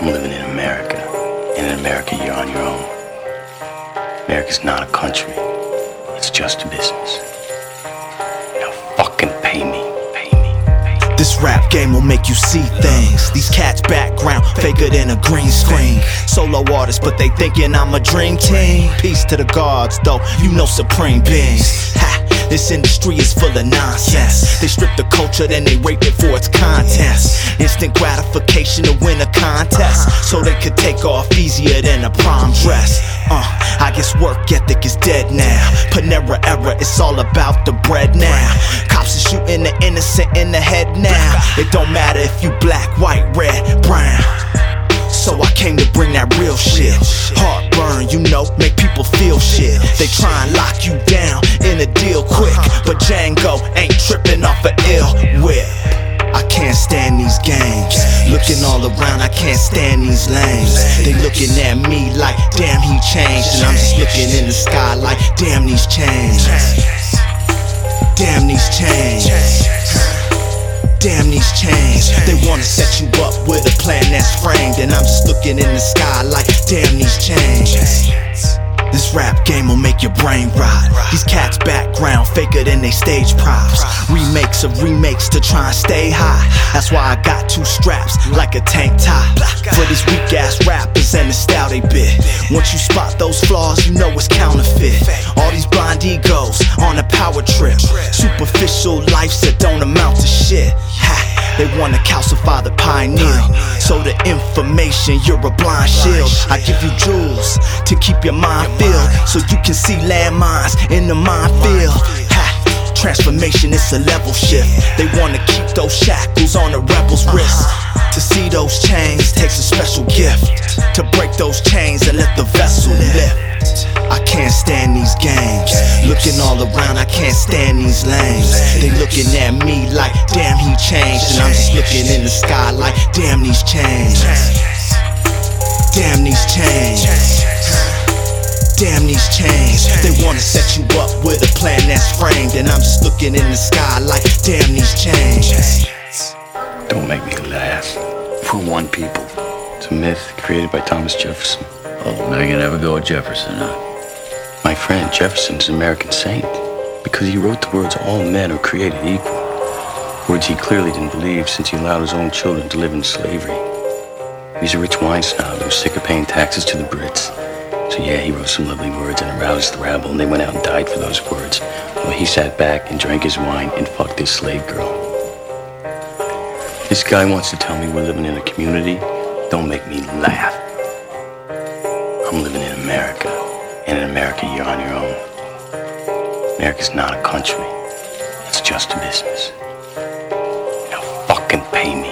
I'm living in America. And in America, you're on your own. America's not a country. It's just a business. Now fucking pay me. Pay me. Pay me. This rap game will make you see things. These cats background faker than a green screen. Solo artists, but they thinking I'm a dream team. Peace to the gods, though you know supreme beings. Ha, this industry is full of nonsense. They strip the culture, then they rape it for its contents. Instant gratification to win a contest, so they could take off easier than a prom dress. Uh, I guess work ethic is dead now. Panera era, it's all about the bread now. Cops are shooting the innocent in the head now. It don't matter if you black, white, red, shit. They try and lock you down in a deal quick. But Django ain't tripping off an ill whip. I can't stand these games. Looking all around, I can't stand these lames. They looking at me like, damn, he changed. And I'm just looking in the sky like, damn, these chains. Damn, these chains. Damn these chains. They wanna set you up with a plan that's framed. And I'm just looking in the sky like, damn these chains. Rap game will make your brain rot. These cats background faker than they stage props. Remakes of remakes to try and stay high. That's why I got two straps like a tank top. For these weak ass rappers and the style they bit. Once you spot those flaws, you know it's counterfeit. All these blind egos on a power trip. Superficial lives that don't amount to shit. Ha. They wanna calcify the pioneer. So the information, you're a blind shield. I give you jewels to keep your mind filled. So you can see landmines in the minefield. Ha. Transformation, it's a level shift. They wanna keep those shackles on the rebel's wrist. To see those chains takes a special gift. To break those chains and let the vessel lift. I can't stand these games. Looking all around, I can't stand these lanes. They looking at me like, damn, he changed. And I'm just looking in the sky like, damn, these chains. Damn, these chains. Damn these chains. They wanna set you up with a plan that's framed. And I'm just looking in the sky like, damn these chains. Don't make me laugh. We're one people. It's a myth created by Thomas Jefferson. Oh, now you can never go with Jefferson, huh? My friend Jefferson's an American saint because he wrote the words all men are created equal. Words he clearly didn't believe since he allowed his own children to live in slavery. He's a rich wine snob who's sick of paying taxes to the Brits. So yeah, he wrote some lovely words and aroused the rabble, and they went out and died for those words. While he sat back and drank his wine and fucked his slave girl. This guy wants to tell me we're living in a community. Don't make me laugh. I'm living in America. And in America, you're on your own. America's not a country. It's just a business. Now fucking pay me.